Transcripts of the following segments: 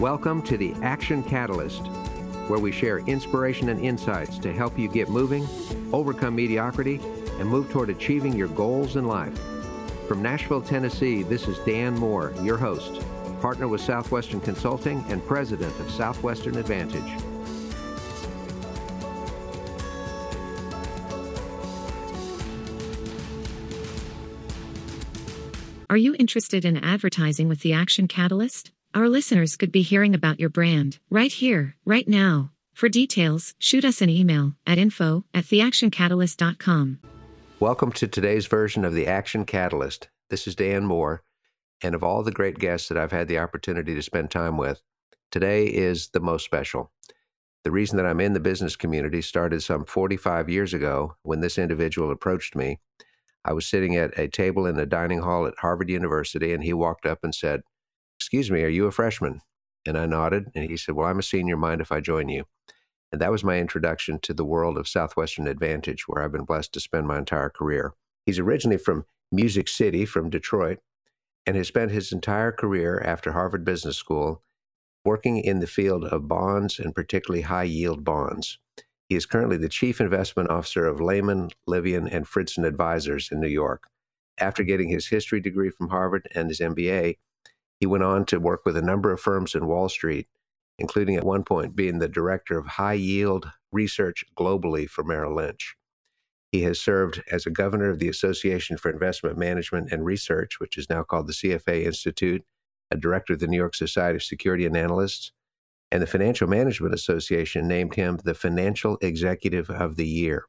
Welcome to the Action Catalyst, where we share inspiration and insights to help you get moving, overcome mediocrity, and move toward achieving your goals in life. From Nashville, Tennessee, this is Dan Moore, your host, partner with Southwestern Consulting and president of Southwestern Advantage. Are you interested in advertising with the Action Catalyst? Our listeners could be hearing about your brand right here, right now. For details, shoot us an email at info at theactioncatalyst.com. Welcome to today's version of the Action Catalyst. This is Dan Moore, and of all the great guests that I've had the opportunity to spend time with, today is the most special. The reason that I'm in the business community started some 45 years ago when this individual approached me I was sitting at a table in the dining hall at Harvard University, and he walked up and said, Excuse me, are you a freshman? And I nodded, and he said, Well, I'm a senior. Mind if I join you? And that was my introduction to the world of Southwestern Advantage, where I've been blessed to spend my entire career. He's originally from Music City, from Detroit, and has spent his entire career after Harvard Business School working in the field of bonds and particularly high yield bonds. He is currently the Chief Investment Officer of Lehmann, Livian, and Fridson Advisors in New York. After getting his history degree from Harvard and his MBA, he went on to work with a number of firms in Wall Street, including at one point being the director of high yield research globally for Merrill Lynch. He has served as a governor of the Association for Investment Management and Research, which is now called the CFA Institute, a director of the New York Society of Security and Analysts, and the Financial Management Association named him the Financial Executive of the Year.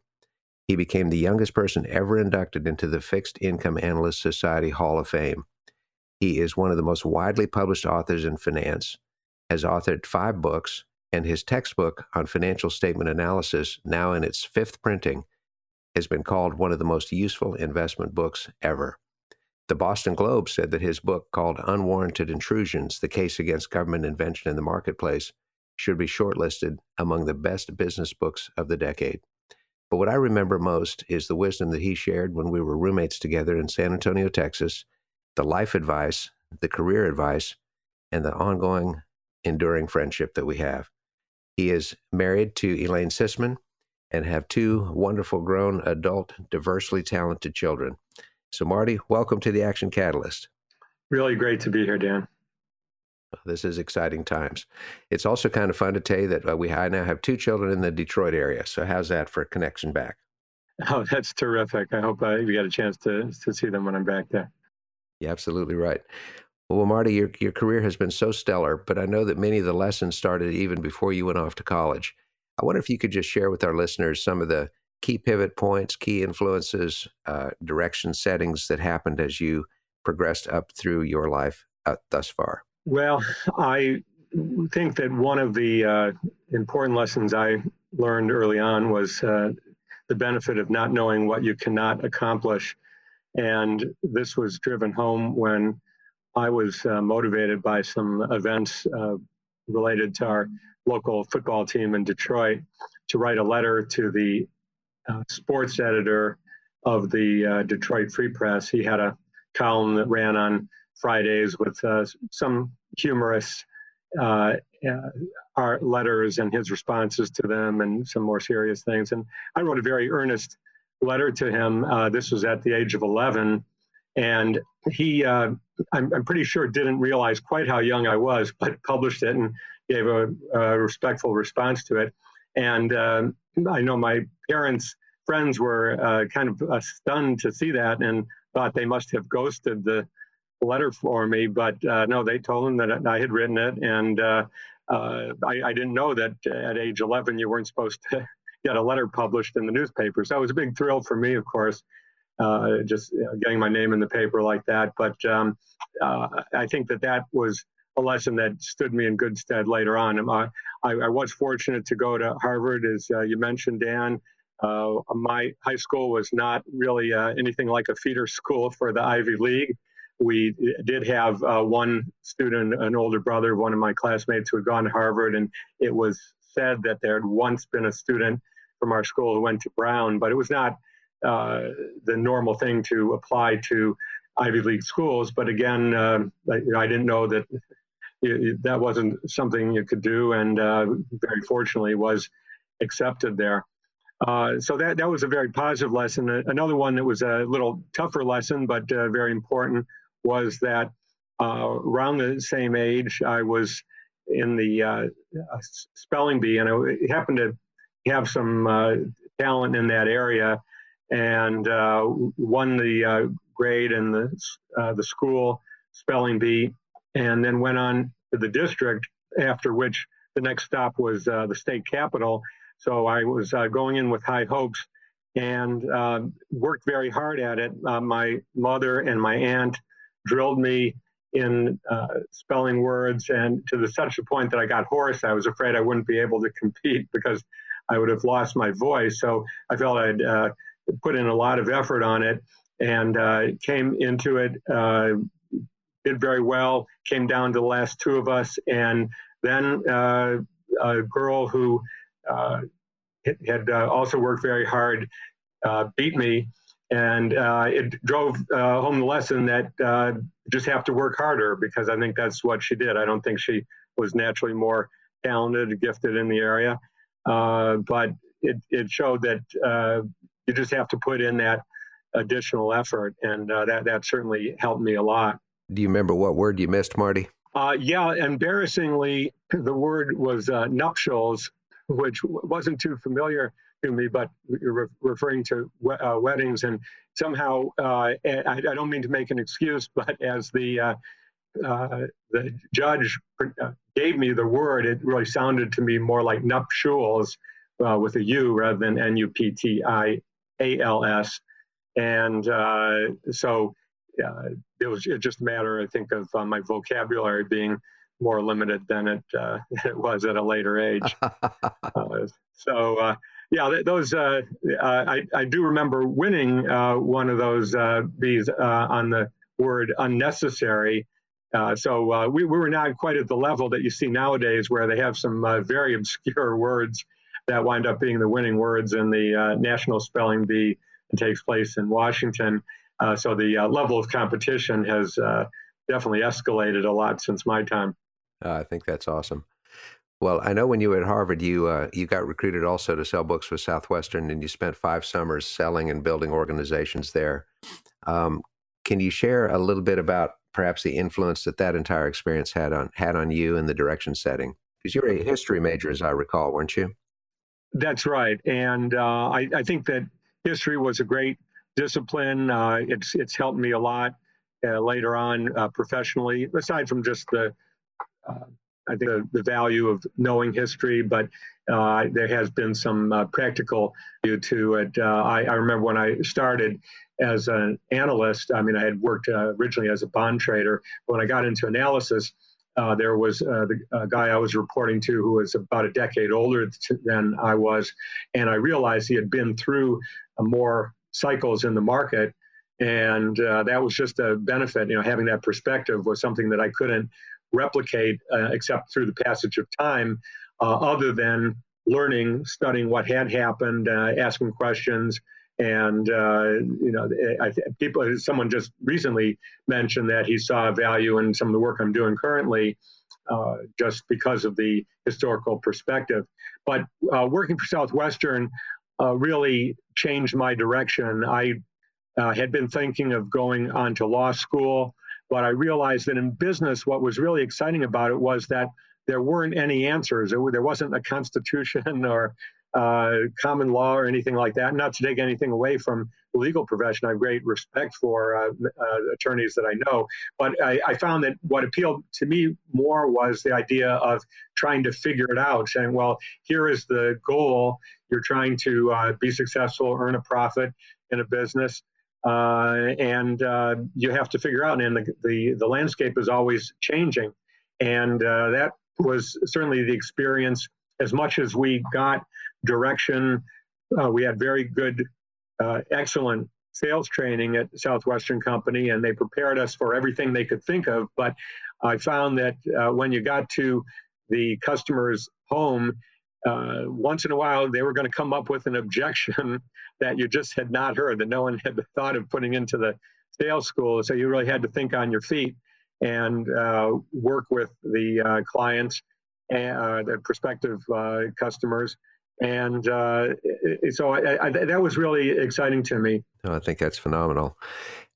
He became the youngest person ever inducted into the Fixed Income Analyst Society Hall of Fame. He is one of the most widely published authors in finance, has authored five books, and his textbook on financial statement analysis, now in its fifth printing, has been called one of the most useful investment books ever. The Boston Globe said that his book, called Unwarranted Intrusions The Case Against Government Intervention in the Marketplace, should be shortlisted among the best business books of the decade. But what I remember most is the wisdom that he shared when we were roommates together in San Antonio, Texas, the life advice, the career advice, and the ongoing, enduring friendship that we have. He is married to Elaine Sisman and have two wonderful grown adult, diversely talented children. So, Marty, welcome to the Action Catalyst. Really great to be here, Dan. This is exciting times. It's also kind of fun to tell you that uh, we I now have two children in the Detroit area. So, how's that for a connection back? Oh, that's terrific. I hope uh, you get a chance to to see them when I'm back there. Yeah, absolutely right. Well, Marty, your your career has been so stellar, but I know that many of the lessons started even before you went off to college. I wonder if you could just share with our listeners some of the key pivot points, key influences, uh, direction settings that happened as you progressed up through your life uh, thus far? Well, I think that one of the uh, important lessons I learned early on was uh, the benefit of not knowing what you cannot accomplish. And this was driven home when I was uh, motivated by some events uh, related to our local football team in Detroit to write a letter to the uh, sports editor of the uh, Detroit Free Press. He had a column that ran on Fridays with uh, some humorous uh, letters and his responses to them and some more serious things. And I wrote a very earnest letter to him. Uh, this was at the age of 11. And he, I'm, I'm, pretty sure, didn't realize quite how young I was, but published it and gave a, a respectful response to it. And um, I know my parents' friends were uh, kind of uh, stunned to see that and thought they must have ghosted the letter for me. But uh, no, they told them that I had written it. And uh, uh, I, I, didn't know that at age 11 you weren't supposed to get a letter published in the newspaper. So it was a big thrill for me, of course. Uh, just getting my name in the paper like that, but um, I think that that was a lesson that stood me in good stead later on. I, I, I was fortunate to go to Harvard, as uh, you mentioned, Dan. Uh, my high school was not really uh, anything like a feeder school for the Ivy League. We did have uh, one student, an older brother, one of my classmates who had gone to Harvard, and it was said that there had once been a student from our school who went to Brown, but it was not uh, the normal thing to apply to Ivy League schools. But again, uh, I, I, didn't know that that wasn't something you could do, and uh, very fortunately was accepted there. Uh, so that that was a very positive lesson. Another one that was a little tougher lesson, but uh, very important, was that uh, around the same age, I was in the spelling bee, and I happened to have some uh, talent in that area, and won the grade and the the school spelling bee, and then went on to the district. After which, the next stop was the state capitol so I was uh, going in with high hopes and uh, worked very hard at it. Uh, my mother and my aunt drilled me in uh, spelling words, and to the such a point that I got hoarse. I was afraid I wouldn't be able to compete because I would have lost my voice. So I felt I'd uh, put in a lot of effort on it and uh, came into it. did very well. Came down to the last two of us, and then a girl who uh, had uh, also worked very hard, uh, beat me, and it drove home the lesson that just have to work harder because I think that's what she did. I don't think she was naturally more talented, gifted in the area, but it, it showed that you just have to put in that additional effort, and uh, that that certainly helped me a lot. Do you remember what word you missed, Marty? Uh, yeah, embarrassingly, the word was uh, nuptials, which wasn't too familiar to me, but you're re- referring to uh, weddings. And somehow, uh, I, I, don't mean to make an excuse, but as the uh, uh the judge uh, gave me the word, it really sounded to me more like nuptials uh, with a U rather than N U P T I A L S. And so it was just a matter, I think, of my vocabulary being more limited than it uh, it was at a later age. uh, so uh, yeah, those uh, uh, I I do remember winning uh, one of those bees on the word unnecessary. Uh, so we, we were not quite at the level that you see nowadays, where they have some uh, very obscure words that wind up being the winning words in the national spelling bee that takes place in Washington. so the level of competition has definitely escalated a lot since my time. Uh, I think that's awesome. Well, I know when you were at Harvard, you uh, you got recruited also to sell books with Southwestern, and you spent five summers selling and building organizations there. Um, can you share a little bit about perhaps the influence that that entire experience had on had on you in the direction setting? Because you're a history major, as I recall, weren't you? That's right, and uh, I, I, think that history was a great discipline. Uh, it's it's helped me a lot uh, later on uh, professionally, aside from just the uh, I think the, the, value of knowing history, but uh, there has been some uh, practical value to it. Uh, I, I, remember when I started as an analyst, I mean, I had worked uh, originally as a bond trader. When I got into analysis, uh, there was the guy I was reporting to who was about a decade older than I was, and I realized he had been through more cycles in the market and that was just a benefit you know having that perspective was something that i couldn't replicate uh, except through the passage of time, uh, other than learning, studying what had happened, uh, asking questions. And uh, you know, I, people. Someone just recently mentioned that he saw value in some of the work I'm doing currently, uh, just because of the historical perspective. But uh, working for Southwestern really changed my direction. I had been thinking of going on to law school. But I realized that in business, what was really exciting about it was that there weren't any answers. There, wasn't a constitution or uh, common law or anything like that. Not to take anything away from the legal profession. I have great respect for uh, uh, attorneys that I know. But I, I, found that what appealed to me more was the idea of trying to figure it out, saying, well, here is the goal. You're trying to uh, be successful, earn a profit in a business. Uh, and uh, you have to figure out, and the, the, the landscape is always changing. And that was certainly the experience. As much as we got direction, uh, we had very good, uh, excellent sales training at Southwestern Company, and they prepared us for everything they could think of. But I found that uh, when you got to the customer's home, uh, once in a while they were going to come up with an objection that you just had not heard that no one had thought of putting into the sales school so you really had to think on your feet and uh, work with the uh, clients and uh, the prospective customers. And so I, I, that was really exciting to me. Oh, I think that's phenomenal.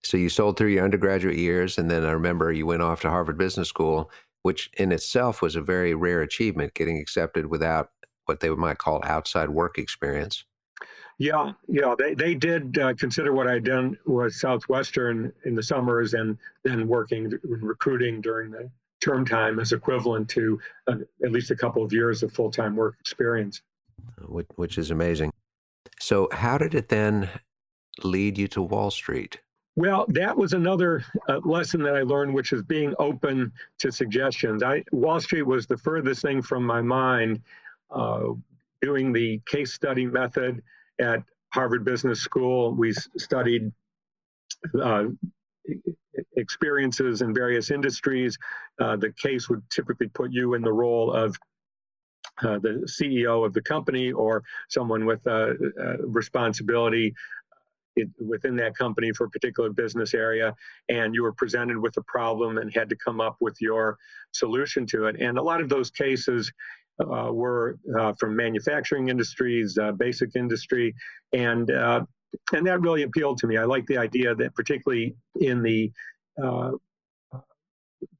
So you sold through your undergraduate years, and then I remember you went off to Harvard Business School, which in itself was a very rare achievement, getting accepted without what they might call outside work experience. Yeah, yeah, they, they did uh, consider what I'd done was Southwestern in the summers and then working recruiting during the term time as equivalent to uh, at least a couple of years of full time work experience. Which, which is amazing. So, how did it then lead you to Wall Street? Well, that was another uh, lesson that I learned, which is being open to suggestions. I, Wall Street was the furthest thing from my mind. Uh, doing the case study method at Harvard Business School, we studied uh, experiences in various industries. Uh, the case would typically put you in the role of uh, the CEO of the company or someone with responsibility it, within that company for a particular business area, and you were presented with a problem and had to come up with your solution to it. And a lot of those cases uh, were uh, from manufacturing industries, uh, basic industry, and uh, and that really appealed to me. I like the idea that, particularly in the uh,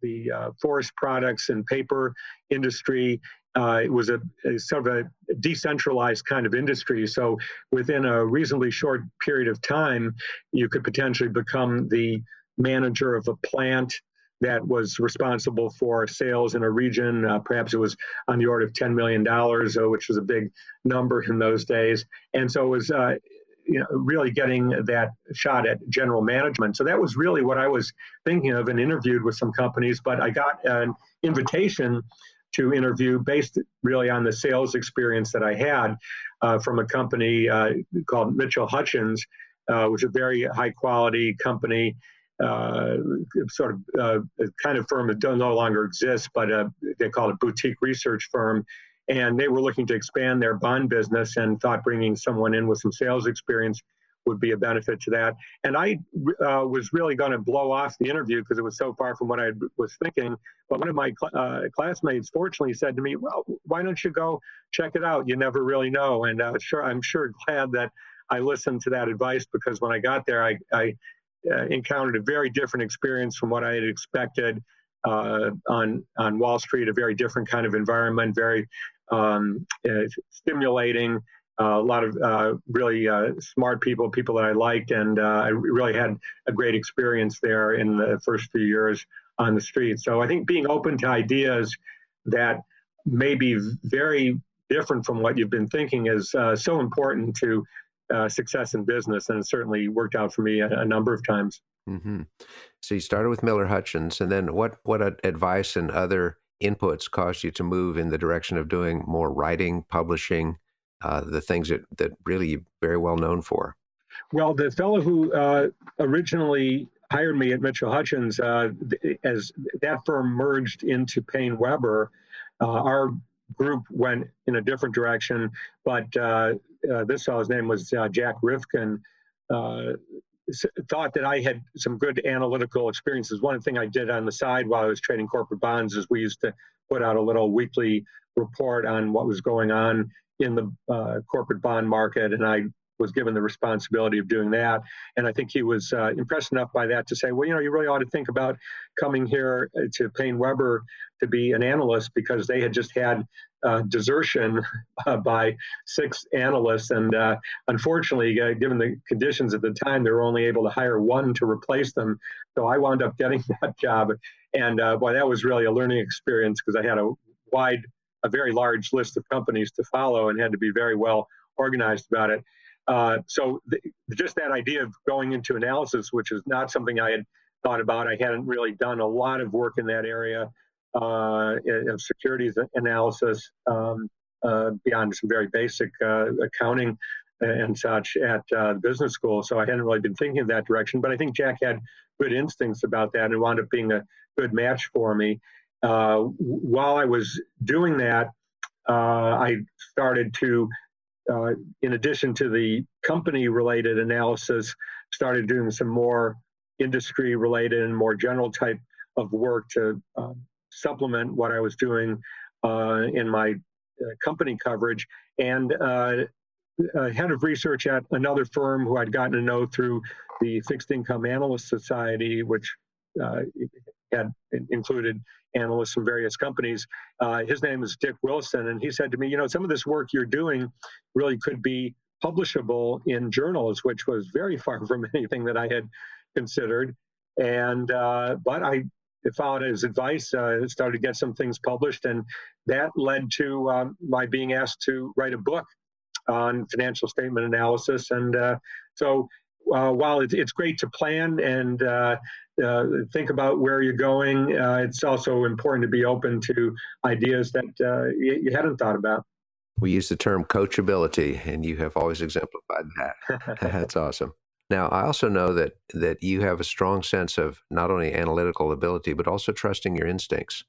the uh, forest products and paper industry, uh, it was a, a, sort of a decentralized kind of industry. So within a reasonably short period of time, you could potentially become the manager of a plant that was responsible for sales in a region. Uh, perhaps it was on the order of $10 million, uh, which was a big number in those days. And so it was uh, you know, really getting that shot at general management. So that was really what I was thinking of and interviewed with some companies. But I got an invitation to interview based really on the sales experience that I had uh, from a company uh, called Mitchell Hutchins, uh, which is a very high quality company. Uh, sort of uh, kind of firm that no longer exists, but uh, they call it boutique research firm and they were looking to expand their bond business and thought bringing someone in with some sales experience would be a benefit to that. And I uh, was really going to blow off the interview because it was so far from what I was thinking. But one of my cl- uh, classmates, fortunately, said to me, "Well, why don't you go check it out? You never really know." And sure, I'm sure glad that I listened to that advice because when I got there, I, I uh, encountered a very different experience from what I had expected. Uh, on on Wall Street, a very different kind of environment, very um, uh, stimulating. Uh, a lot of uh, really uh, smart people, people that I liked, and I really had a great experience there in the first few years on the street. So I think being open to ideas that may be very different from what you've been thinking is so important to success in business, and it certainly worked out for me a, a number of times. Mm-hmm. So you started with Miller Hutchins, and then what? What advice and other inputs caused you to move in the direction of doing more writing, publishing, uh, the things that, that really you're very well known for? Well, the fellow who uh, originally hired me at Mitchell Hutchins, uh, as that firm merged into PaineWebber, uh, our group went in a different direction. But uh, uh, this fellow's name was Jack Rivkin thought that I had some good analytical experiences. One thing I did on the side while I was trading corporate bonds is we used to put out a little weekly report on what was going on in the uh, corporate bond market, and I was given the responsibility of doing that. And I think he was uh, impressed enough by that to say, well, you know, you really ought to think about coming here to PaineWebber to be an analyst because they had just had uh, desertion uh, by six analysts. And uh, unfortunately, uh, given the conditions at the time, they were only able to hire one to replace them. So I wound up getting that job. And uh, boy, that was really a learning experience because I had a wide, a very large list of companies to follow and had to be very well organized about it. Uh, so the, just that idea of going into analysis, which is not something I had thought about. I hadn't really done a lot of work in that area uh, of securities analysis um, uh, beyond some very basic uh, accounting and such at uh, business school. So I hadn't really been thinking of that direction. But I think Jack had good instincts about that and wound up being a good match for me. While I was doing that, I started to uh, in addition to the company related analysis, started doing some more industry related and more general type of work to um, supplement what I was doing uh, in my uh, company coverage. And uh, head of research at another firm who I'd gotten to know through the Fixed Income Analyst Society, which had included analysts from various companies. Uh, his name is Dick Wilson, and he said to me, "You know, some of this work you're doing really could be publishable in journals, which was very far from anything that I had considered." And uh, but I followed his advice, uh, started to get some things published, and that led to um, my being asked to write a book on financial statement analysis. And uh, so uh, while it's, it's great to plan and uh, uh, think about where you're going, uh, it's also important to be open to ideas that uh, you, you, hadn't thought about. We use the term coachability, and you have always exemplified that. That's awesome. Now, I also know that that you have a strong sense of not only analytical ability but also trusting your instincts.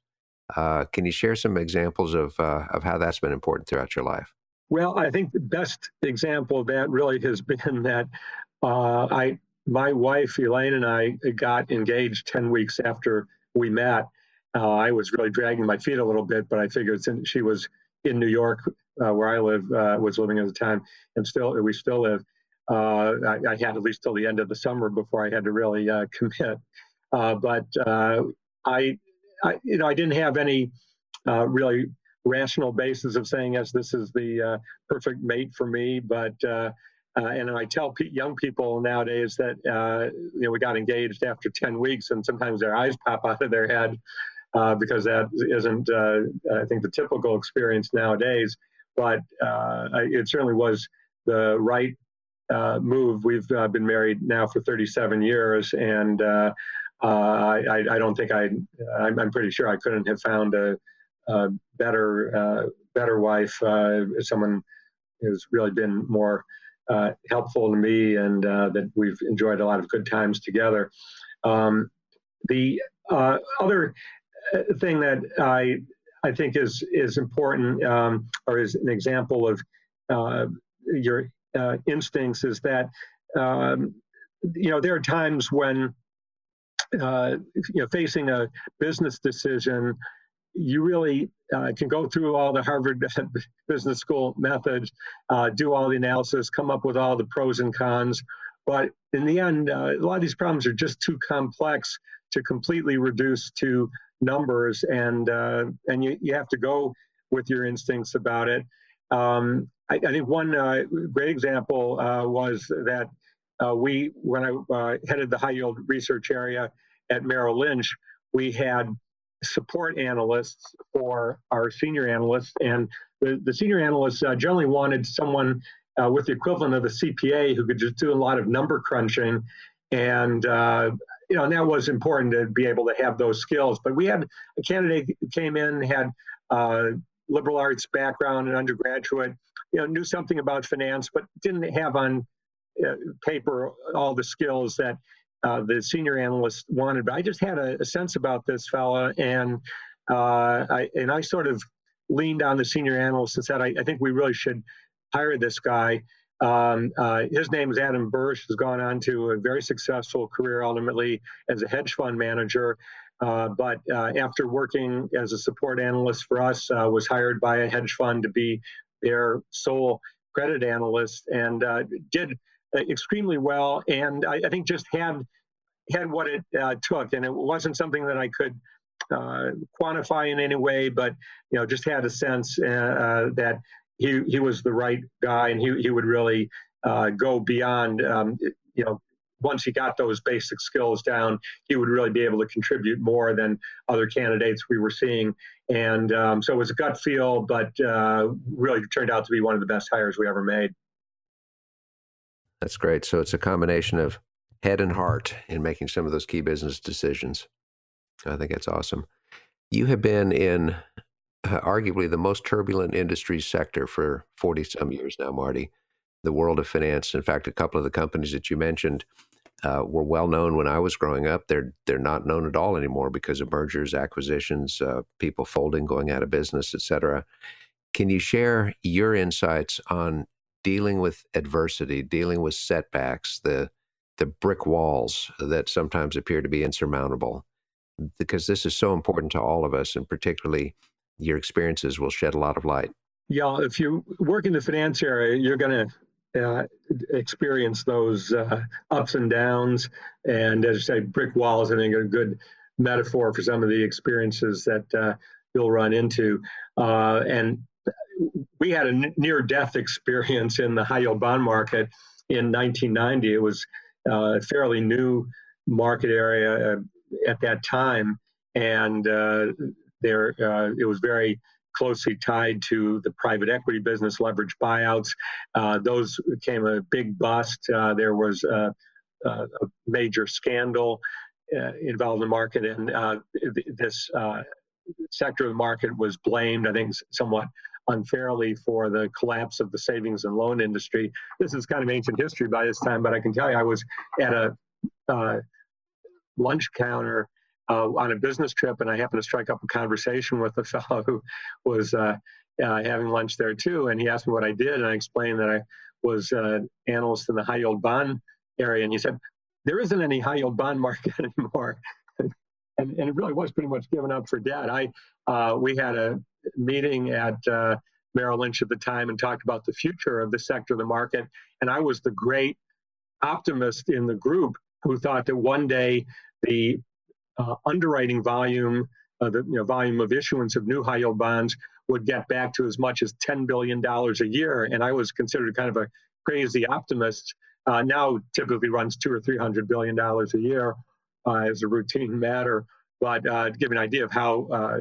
Uh, can you share some examples of of how that's been important throughout your life? Well, I think the best example of that really has been that uh, I, my wife Elaine and I got engaged ten weeks after we met. Uh, I was really dragging my feet a little bit, but I figured since she was in New York, uh, where I live, uh, was living at the time, and still we still live. Uh, I, I, had at least till the end of the summer before I had to really uh, commit. but I, I, you know, I didn't have any really rational basis of saying yes, this is the perfect mate for me, but uh, and I tell young people nowadays that uh, you know we got engaged after 10 weeks, and sometimes their eyes pop out of their head uh, because that isn't, uh, I think, the typical experience nowadays. But uh, it certainly was the right uh, move. We've been married now for 37 years, and I, I, don't think I, I'm, I'm, pretty sure I couldn't have found a, a better, better wife, someone who's really been more uh, helpful to me and uh, that we've enjoyed a lot of good times together. Um, the uh, other uh, thing that I I think is is important um, or is an example of uh, your uh, instincts is that um, you know there are times when you know facing a business decision you really uh, can go through all the Harvard Business School methods, uh, do all the analysis, come up with all the pros and cons. But in the end, uh, a lot of these problems are just too complex to completely reduce to numbers, and uh, and you, you have to go with your instincts about it. Um, I, I, think one uh, great example uh, was that we, when I headed the high yield research area at Merrill Lynch, we had support analysts for our senior analysts. And the, the senior analysts uh, generally wanted someone uh, with the equivalent of a CPA who could just do a lot of number crunching. And, uh, you know, and that was important to be able to have those skills. But we had a candidate who came in, had uh, liberal arts background and undergraduate, you know, knew something about finance, but didn't have on uh, paper all the skills that uh, the senior analyst wanted. But I just had a, a sense about this fella, and uh, I and I sort of leaned on the senior analyst and said, I, I think we really should hire this guy. Um, uh, his name is Adam Bursch. Has gone on to a very successful career, ultimately as a hedge fund manager. Uh, but uh, after working as a support analyst for us, uh, was hired by a hedge fund to be their sole credit analyst, and uh, did extremely well. And I, I, think just had had what it uh, took, and it wasn't something that I could uh, quantify in any way, but you know, just had a sense uh, uh that he he was the right guy, and he he would really uh, go beyond. Um, you know, once he got those basic skills down, he would really be able to contribute more than other candidates we were seeing. And um, so it was a gut feel, but uh, really turned out to be one of the best hires we ever made. That's great. So it's a combination of head and heart in making some of those key business decisions. I think that's awesome. You have been in uh, arguably the most turbulent industry sector for 40 some years now, Marty, the world of finance. In fact, a couple of the companies that you mentioned uh, were well known when I was growing up. They're they're not known at all anymore because of mergers, acquisitions, uh, people folding, going out of business, etc. Can you share your insights on dealing with adversity, dealing with setbacks, the the brick walls that sometimes appear to be insurmountable, because this is so important to all of us, and particularly your experiences will shed a lot of light. Yeah, if you work in the finance area, you're going to uh, experience those uh, ups and downs. And as you say, brick walls, I think, are a good metaphor for some of the experiences that uh, you'll run into. Uh, and we had a near death experience in the high yield bond market in 1990. It was uh, a fairly new market area at that time. And there, it was very closely tied to the private equity business, leverage buyouts. Uh, those became a big bust. Uh, there was a, a, major scandal uh, involved in the market, and uh, this sector of the market was blamed, I think, somewhat unfairly for the collapse of the savings and loan industry. This is kind of ancient history by this time, but I can tell you I was at a lunch counter uh, on a business trip, and I happened to strike up a conversation with a fellow who was uh, uh, having lunch there too. And he asked me what I did, and I explained that I was uh, analyst in the high yield bond area. And he said, "There isn't any high yield bond market anymore." and, and it really was pretty much given up for dead. I uh, we had a meeting at uh, Merrill Lynch at the time and talked about the future of the sector of the market, and I was the great optimist in the group who thought that one day the underwriting volume, uh, the you know, volume of issuance of new high yield bonds would get back to as much as $10 billion a year. And I was considered kind of a crazy optimist. Uh, now typically runs two or three hundred billion dollars a year uh, as a routine matter. But uh, to give an idea of how uh,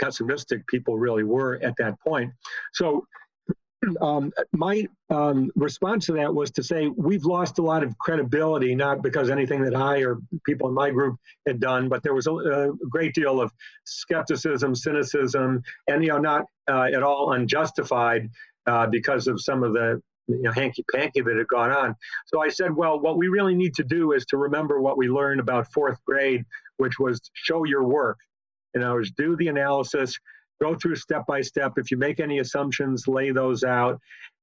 pessimistic people really were at that point. So um, my um, response to that was to say we've lost a lot of credibility, not because anything that I or people in my group had done, but there was a, a great deal of skepticism, cynicism, and you know not uh, at all unjustified uh, because of some of the you know, hanky panky that had gone on. So I said, well, what we really need to do is to remember what we learned about fourth grade, which was show your work. In other words, do the analysis, go through step by step. If you make any assumptions, lay those out.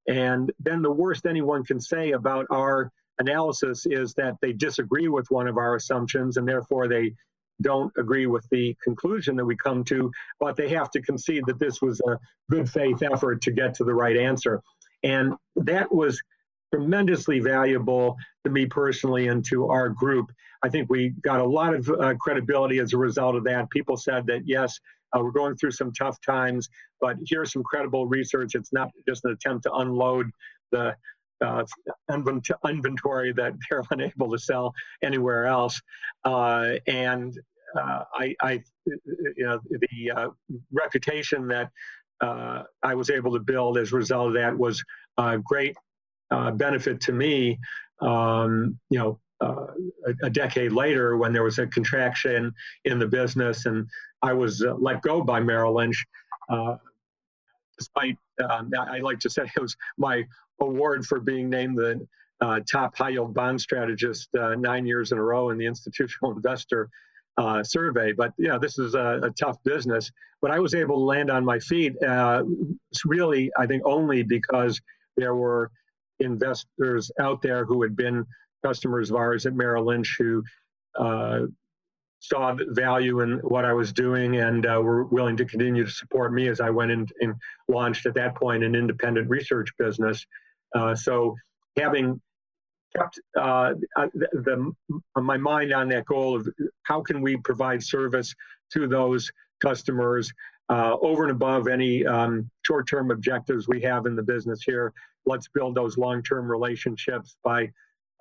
And then the worst anyone can say about our analysis is that they disagree with one of our assumptions and therefore they don't agree with the conclusion that we come to, but they have to concede that this was a good faith effort to get to the right answer. And that was tremendously valuable to me personally and to our group. I think we got a lot of uh, credibility as a result of that. People said that, yes, uh, we're going through some tough times, but here's some credible research. It's not just an attempt to unload the uh, inventory that they're unable to sell anywhere else. Uh, and uh, I, I, you know, the uh, reputation that I was able to build as a result of that was a great benefit to me. Um, you know, uh, a, a, decade later when there was a contraction in the business and I was uh, let go by Merrill Lynch. Uh, despite, um, I like to say it was my award for being named the uh, top high yield bond strategist uh, nine years in a row in the institutional investor survey. But yeah, this is a, a, tough business. But I was able to land on my feet. really, I think, only because there were investors out there who had been customers of ours at Merrill Lynch who uh, saw value in what I was doing and uh, were willing to continue to support me as I went in and launched at that point an independent research business. Uh, so having kept uh, uh, the, the, my mind on that goal of how can we provide service to those customers uh, over and above any um, short-term objectives we have in the business here. Let's build those long-term relationships by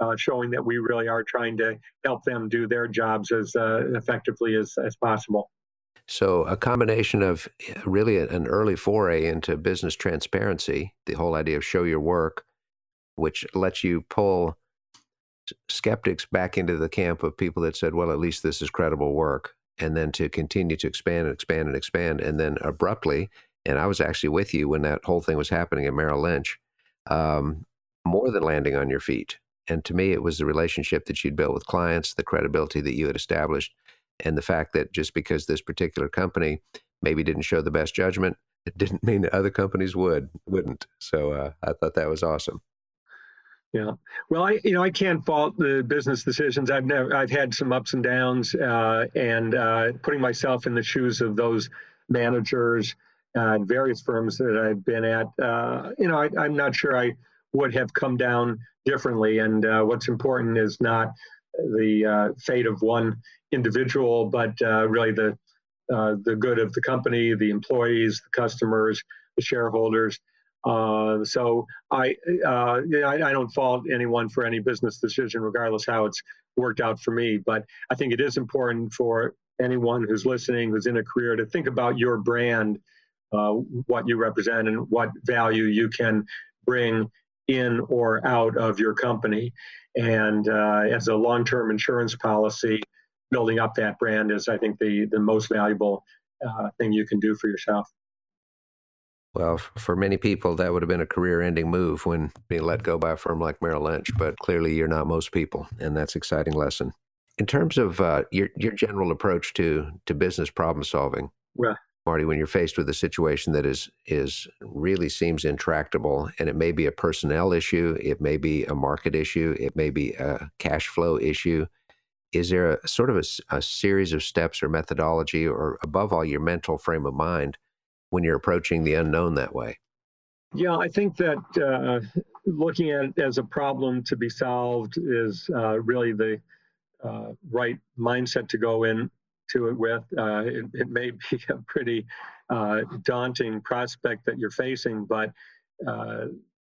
uh, showing that we really are trying to help them do their jobs as uh, effectively as, as possible. So, a combination of really an early foray into business transparency, the whole idea of show your work, which lets you pull skeptics back into the camp of people that said, well, at least this is credible work. And then to continue to expand and expand and expand. And then abruptly, and I was actually with you when that whole thing was happening at Merrill Lynch, um, more than landing on your feet. And to me, it was the relationship that you'd built with clients, the credibility that you had established, and the fact that just because this particular company maybe didn't show the best judgment, it didn't mean that other companies would, wouldn't. So uh, I thought that was awesome. Yeah. Well, I you know I can't fault the business decisions. I've never I've had some ups and downs, uh, and uh, putting myself in the shoes of those managers uh, at various firms that I've been at, uh, you know, I, am not sure I would have come down differently. And uh, what's important is not the uh, fate of one individual, but really the the good of the company, the employees, the customers, the shareholders. Uh, so I, uh, I, I don't fault anyone for any business decision, regardless how it's worked out for me. But I think it is important for anyone who's listening, who's in a career, to think about your brand, uh, what you represent, and what value you can bring in or out of your company. And uh, as a long-term insurance policy, building up that brand is, I think, the the most valuable uh, thing you can do for yourself. Well, for many people, that would have been a career ending move when being let go by a firm like Merrill Lynch, but clearly you're not most people, and that's an exciting lesson. In terms of uh, your, your general approach to, to business problem solving, yeah. Marty, when you're faced with a situation that is, is really seems intractable, and it may be a personnel issue, it may be a market issue, it may be a cash flow issue, is there a sort of a, a series of steps or methodology, or above all, your mental frame of mind? when you're approaching the unknown that way? Yeah, I think that uh, looking at it as a problem to be solved is uh, really the uh, right mindset to go in to it with. Uh, it, it, may be a pretty uh, daunting prospect that you're facing, but uh,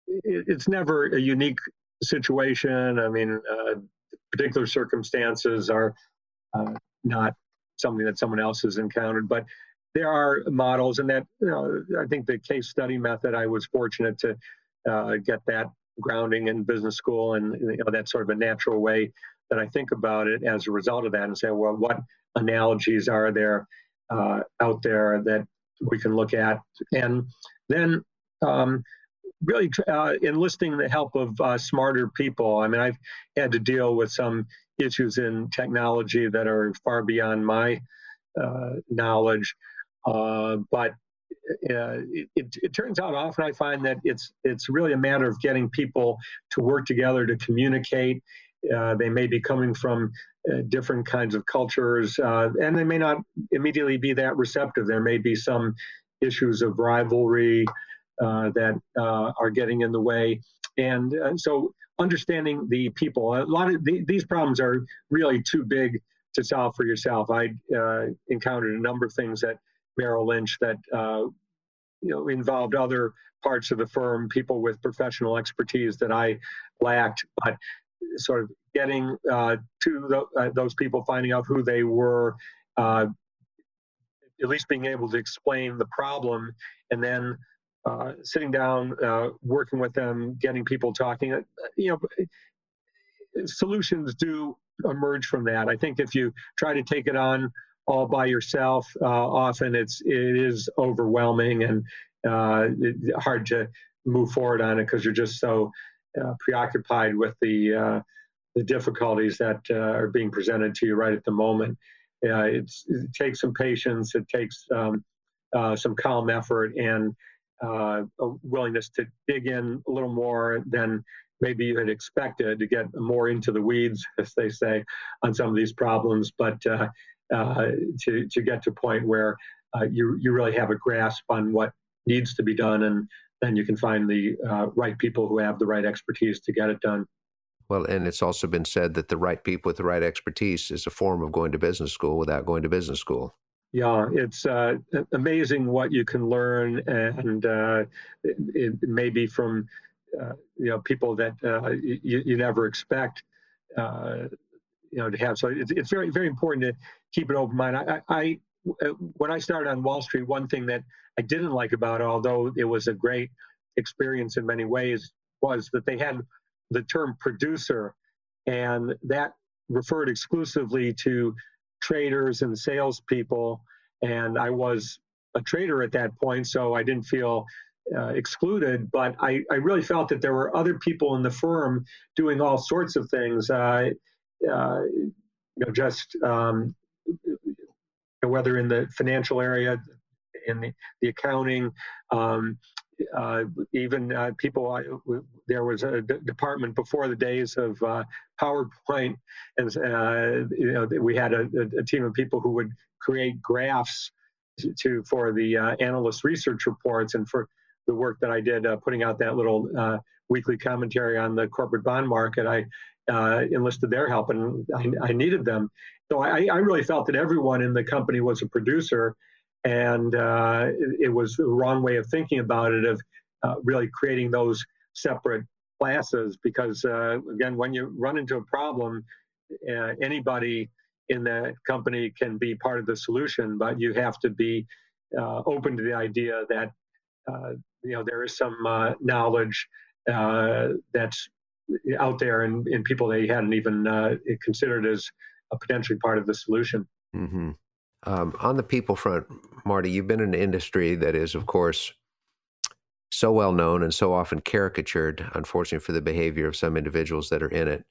it, it's never a unique situation. I mean, particular circumstances are not something that someone else has encountered, but there are models, and that you know, I think the case study method. I was fortunate to uh, get that grounding in business school, and you know, that's sort of a natural way that I think about it as a result of that, and say, well, what analogies are there uh, out there that we can look at, and then um, really uh, enlisting the help of uh, smarter people. I mean, I've had to deal with some issues in technology that are far beyond my uh, knowledge. Uh, but uh, it, it, it, turns out often I find that it's it's really a matter of getting people to work together to communicate. Uh, they may be coming from uh, different kinds of cultures, uh, and they may not immediately be that receptive. There may be some issues of rivalry uh, that are getting in the way, and so understanding the people. A lot of the, these problems are really too big to solve for yourself. I encountered a number of things that Merrill Lynch that uh, you know involved other parts of the firm, people with professional expertise that I lacked, but sort of getting uh, to the, uh, those people, finding out who they were, uh, at least being able to explain the problem, and then uh, sitting down, uh, working with them, getting people talking. Uh, you know, solutions do emerge from that. I think if you try to take it on all by yourself, often it's it is overwhelming and hard to move forward on it because you're just so preoccupied with the uh, the difficulties that uh, are being presented to you right at the moment. it takes some patience. It takes um, uh, some calm effort and a willingness to dig in a little more than maybe you had expected to get more into the weeds, as they say, on some of these problems. But uh, uh, to, to get to a point where uh, you, you really have a grasp on what needs to be done, and then you can find the uh, right people who have the right expertise to get it done. Well, and it's also been said that the right people with the right expertise is a form of going to business school without going to business school. Yeah, it's uh, amazing what you can learn, and uh, it, it, may be from uh, you know people that uh, you, you never expect. Uh, you know to have. So it's, it's very very important to keep an open mind. I, I when I started on Wall Street, one thing that I didn't like about it, although it was a great experience in many ways, was that they had the term producer, and that referred exclusively to traders and salespeople. And I was a trader at that point, so I didn't feel uh, excluded, but I, I really felt that there were other people in the firm doing all sorts of things. Uh, uh, you know, just um, whether in the financial area, in the, the accounting, um, uh, even uh, people, there was a d- department before the days of uh, PowerPoint, and uh, you know we had a, a, team of people who would create graphs to for the uh, analyst research reports and for the work that I did putting out that little weekly commentary on the corporate bond market. I enlisted their help, and I, I needed them. So I, I really felt that everyone in the company was a producer and uh, it, it, was the wrong way of thinking about it of uh, really creating those separate classes because uh, again when you run into a problem uh, anybody in the company can be part of the solution but you have to be uh, open to the idea that uh, you know there is some knowledge that's out there and, and people they hadn't even considered as a potentially part of the solution mm-hmm. Um, on the people front, Marty, you've been in an industry that is, of course, so well known and so often caricatured, unfortunately, for the behavior of some individuals that are in it.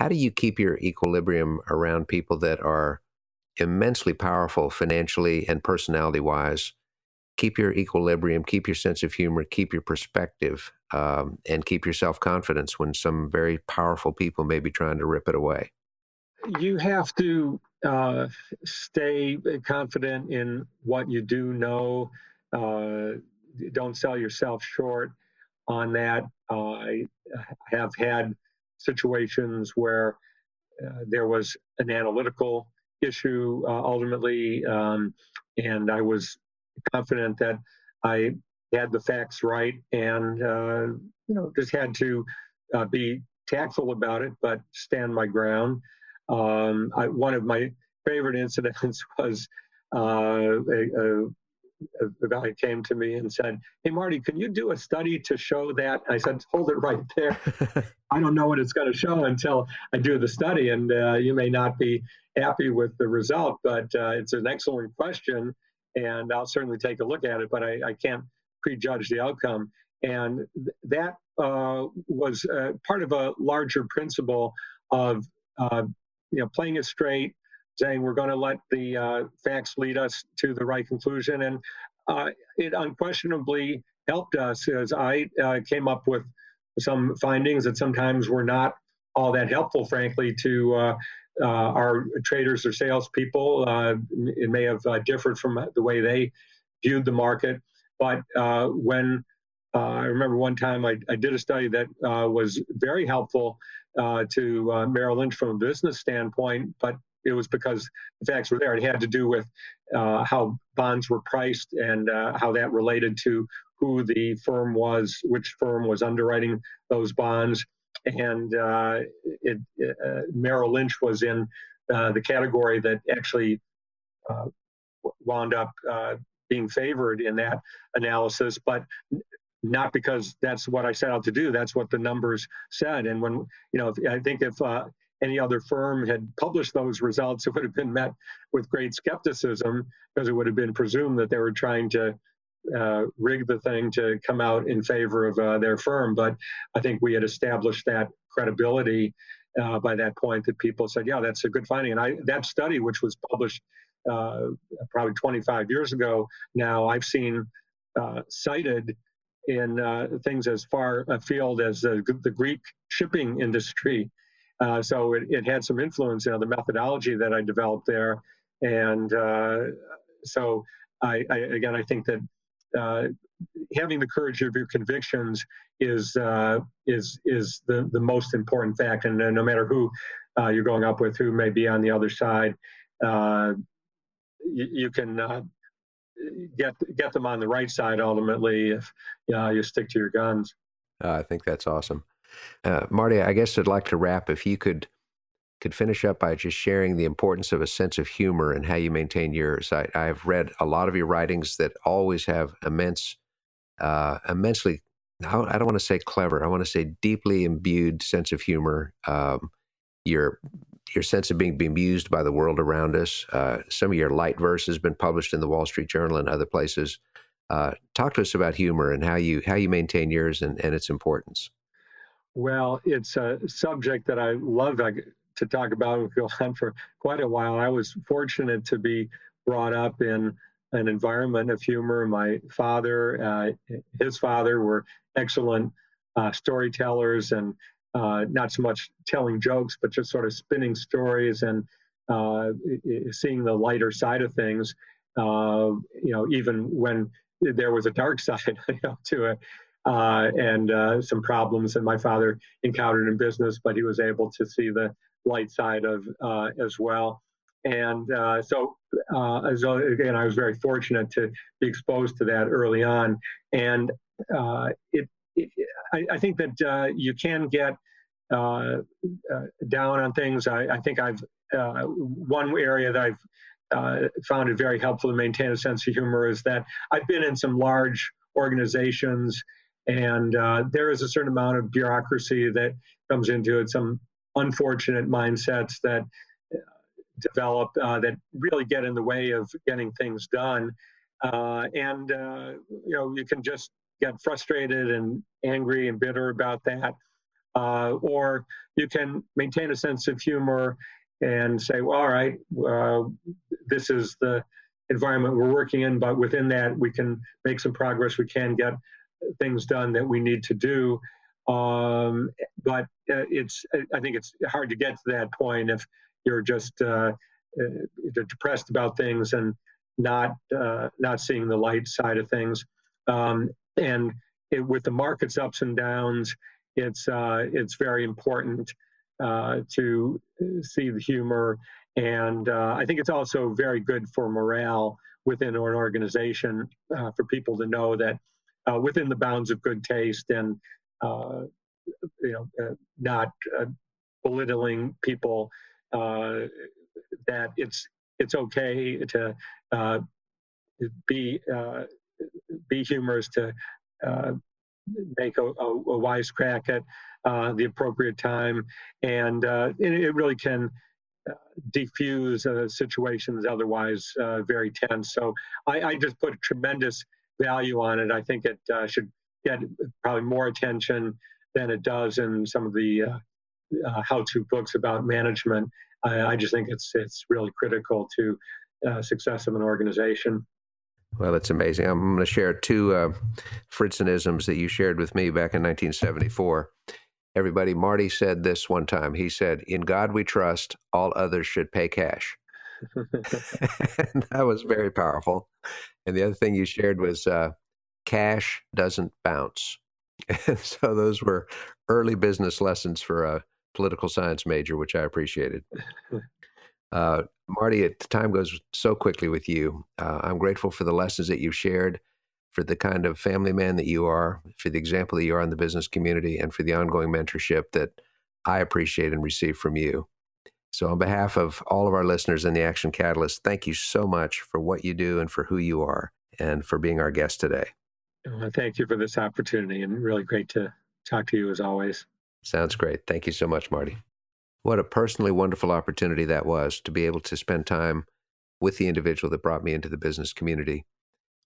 How do you keep your equilibrium around people that are immensely powerful financially and personality wise? Keep your equilibrium, keep your sense of humor, keep your perspective, um, and keep your self confidence when some very powerful people may be trying to rip it away. You have to uh, stay confident in what you do know. Uh, don't sell yourself short on that. Uh, I have had situations where uh, there was an analytical issue uh, ultimately, um, and I was confident that I had the facts right, and uh, you know just had to be tactful about it, but stand my ground. Um, I, one of my favorite incidents was uh, a, a, a, guy came to me and said, "Hey, Marty, can you do a study to show that?" I said, "Hold it right there. I don't know what it's going to show until I do the study, and uh, you may not be happy with the result, but uh, it's an excellent question, and I'll certainly take a look at it, but I, I can't prejudge the outcome." And th- that uh, was uh, part of a larger principle of uh, you know, playing it straight, saying we're going to let the uh, facts lead us to the right conclusion. And uh, it unquestionably helped us as I uh, came up with some findings that sometimes were not all that helpful, frankly, to uh, uh, our traders or salespeople. Uh, it may have differed from the way they viewed the market. But when I remember one time I, I did a study that was very helpful uh, to uh, Merrill Lynch from a business standpoint, but it was because the facts were there. It had to do with uh, how bonds were priced and uh, how that related to who the firm was, which firm was underwriting those bonds. And uh, it, uh, Merrill Lynch was in the category that actually wound up being favored in that analysis. But not because that's what I set out to do. That's what the numbers said. And when, you know, if, I think if uh, any other firm had published those results, it would have been met with great skepticism because it would have been presumed that they were trying to uh, rig the thing to come out in favor of uh, their firm. But I think we had established that credibility uh, by that point that people said, yeah, that's a good finding. And I, that study, which was published uh, probably 25 years ago now, I've seen uh, cited in uh, things as far afield as the, the Greek shipping industry. Uh, so it, it, had some influence, you know, the methodology that I developed there. And uh, so I, I, again, I think that uh, having the courage of your convictions is uh, is is the, the most important fact. And no matter who uh, you're going up with, who may be on the other side, you, you, can get get them on the right side ultimately if you, know, you stick to your guns. Uh, I think that's awesome, uh, Marty. I guess I'd like to wrap if you could could finish up by just sharing the importance of a sense of humor and how you maintain yours. I, I've read a lot of your writings that always have immense, uh, immensely. I don't want to say clever. I want to say deeply imbued sense of humor. Um, your your sense of being bemused by the world around us. Uh, some of your light verse has been published in the Wall Street Journal and other places. Uh, talk to us about humor and how you how you maintain yours and, and its importance. Well, it's a subject that I love to talk about and go on for quite a while. I was fortunate to be brought up in an environment of humor. My father, uh, his father, were excellent uh, storytellers and uh, not so much telling jokes, but just sort of spinning stories and uh, seeing the lighter side of things. Uh, you know, even when there was a dark side you know, to it. Uh, and uh, some problems that my father encountered in business, but he was able to see the light side of uh, as well. And so, as again, I was very fortunate to be exposed to that early on. And it I, I, think that you can get down on things. I, I think I've one area that I've uh, found it very helpful to maintain a sense of humor is that I've been in some large organizations, and uh, there is a certain amount of bureaucracy that comes into it, some unfortunate mindsets that uh, develop uh, that really get in the way of getting things done. Uh, and, uh, you know, you can just get frustrated and angry and bitter about that. or you can maintain a sense of humor and say, well, all right, uh, this is the environment we're working in, but within that, we can make some progress. We can get things done that we need to do. Um, but uh, it's, I think it's hard to get to that point if you're just uh, uh depressed about things and not uh, not seeing the light side of things. Um, and it, with the markets ups and downs, it's uh, it's very important uh, to see the humor. And uh, I think it's also very good for morale within an organization uh, for people to know that uh, within the bounds of good taste and uh, you know not belittling people that it's it's okay to be be humorous to make a, a, a wisecrack at uh, the appropriate time, and uh, it, it, really can defuse diffuse uh, situations otherwise uh, very tense. So I, I, just put tremendous value on it. I think it uh, should get probably more attention than it does in some of the how-to books about management. I, I, just think it's it's really critical to success of an organization. Well, it's amazing. I'm going to share two uh, Fridsonisms that you shared with me back in 1974. Everybody, Marty said this one time. He said, In God we trust, all others should pay cash. that was very powerful. And the other thing you shared was uh, cash doesn't bounce. And so those were early business lessons for a political science major, which I appreciated. Uh, Marty, the time goes so quickly with you. Uh, I'm grateful for the lessons that you've shared, for the kind of family man that you are, for the example that you are in the business community, and for the ongoing mentorship that I appreciate and receive from you. So, on behalf of all of our listeners in the Action Catalyst, thank you so much for what you do and for who you are, and for being our guest today. Well, thank you for this opportunity, and really great to talk to you as always. Sounds great. Thank you so much, Marty. What a personally wonderful opportunity that was to be able to spend time with the individual that brought me into the business community.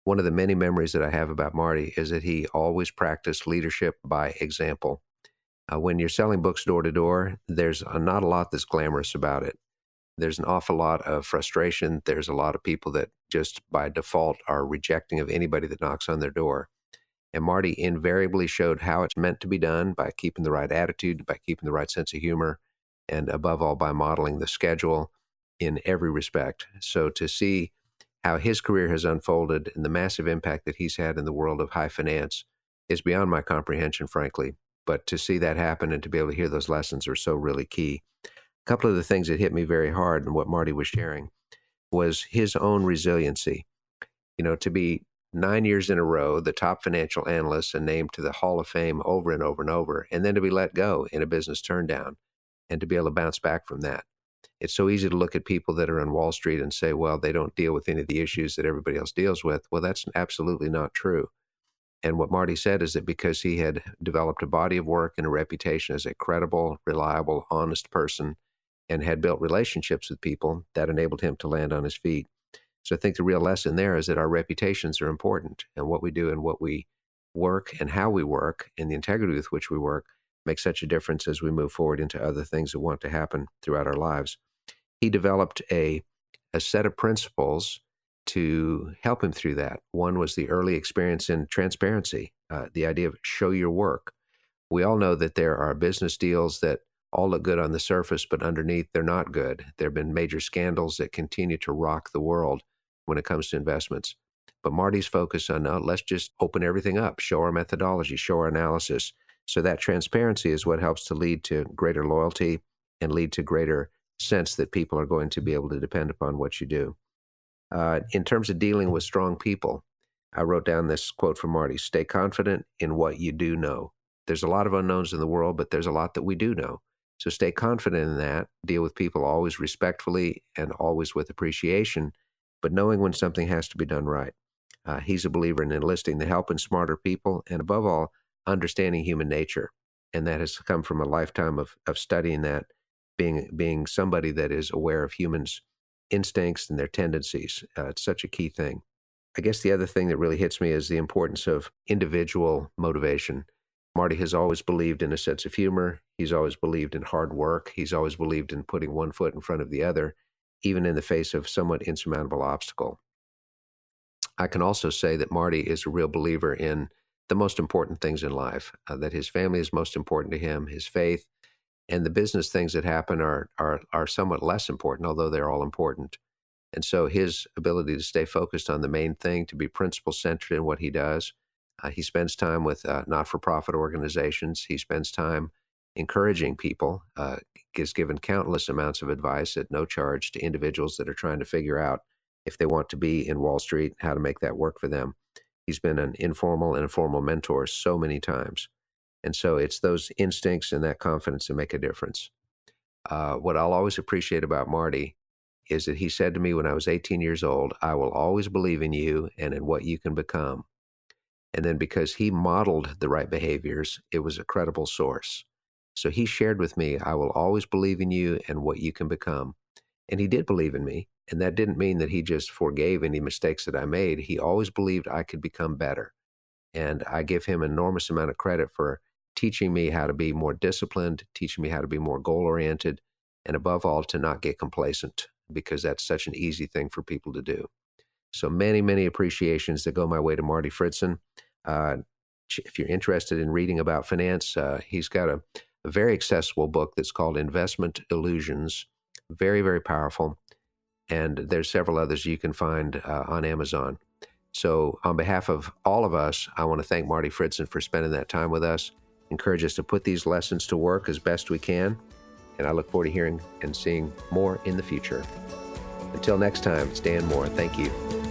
One of the many memories that I have about Marty is that he always practiced leadership by example. Uh, when you're selling books door to door, there's a, not a lot that's glamorous about it. There's an awful lot of frustration. There's a lot of people that just by default are rejecting of anybody that knocks on their door. And Marty invariably showed how it's meant to be done by keeping the right attitude, by keeping the right sense of humor, and above all by modeling the schedule in every respect. So to see how his career has unfolded and the massive impact that he's had in the world of high finance is beyond my comprehension, frankly. But to see that happen and to be able to hear those lessons are so really key. A couple of the things that hit me very hard and what Marty was sharing was his own resiliency. You know, to be nine years in a row the top financial analyst and named to the Hall of Fame over and over and over, and then to be let go in a business turndown and to be able to bounce back from that. It's so easy to look at people that are on Wall Street and say, well, they don't deal with any of the issues that everybody else deals with. Well, that's absolutely not true. And what Marty said is that because he had developed a body of work and a reputation as a credible, reliable, honest person and had built relationships with people, that enabled him to land on his feet. So I think the real lesson there is that our reputations are important and what we do and what we work and how we work and the integrity with which we work make such a difference as we move forward into other things that want to happen throughout our lives. He developed a, a set of principles to help him through that. One was the early experience in transparency, uh, the idea of show your work. We all know that there are business deals that all look good on the surface, but underneath they're not good. There have been major scandals that continue to rock the world when it comes to investments. But Marty's focus on uh, let's just open everything up, show our methodology, show our analysis. So that transparency is what helps to lead to greater loyalty and lead to greater sense that people are going to be able to depend upon what you do. Uh, in terms of dealing with strong people, I wrote down this quote from Marty stay confident in what you do know. There's a lot of unknowns in the world, but there's a lot that we do know. So stay confident in that. Deal with people always respectfully and always with appreciation, but knowing when something has to be done right. Uh, he's a believer in enlisting the help in smarter people and, above all, understanding human nature. And that has come from a lifetime of, of studying that, being, being somebody that is aware of humans' instincts and their tendencies. Uh, it's such a key thing. I guess the other thing that really hits me is the importance of individual motivation. Marty has always believed in a sense of humor. He's always believed in hard work. He's always believed in putting one foot in front of the other, even in the face of somewhat insurmountable obstacle. I can also say that Marty is a real believer in the most important things in life, uh, that his family is most important to him, his faith, and the business things that happen are, are, are somewhat less important, although they're all important. And so his ability to stay focused on the main thing, to be principle centered in what he does, uh, he spends time with uh, not for profit organizations. He spends time encouraging people, uh, has given countless amounts of advice at no charge to individuals that are trying to figure out if they want to be in Wall Street, how to make that work for them. He's been an informal and formal mentor so many times. And so it's those instincts and that confidence that make a difference. Uh, what I'll always appreciate about Marty is that he said to me when I was 18 years old, I will always believe in you and in what you can become. And then because he modeled the right behaviors, it was a credible source. So he shared with me, I will always believe in you and what you can become. And he did believe in me. And that didn't mean that he just forgave any mistakes that I made. He always believed I could become better. And I give him enormous amount of credit for teaching me how to be more disciplined, teaching me how to be more goal oriented, and above all, to not get complacent because that's such an easy thing for people to do. So many, many appreciations that go my way to Marty Fridson. Uh, if you're interested in reading about finance, uh, he's got a, a very accessible book that's called Investment Illusions. Very, very powerful and there's several others you can find uh, on Amazon. So, on behalf of all of us, I want to thank Marty Fridson for spending that time with us. Encourage us to put these lessons to work as best we can, and I look forward to hearing and seeing more in the future. Until next time, it's Dan Moore. Thank you.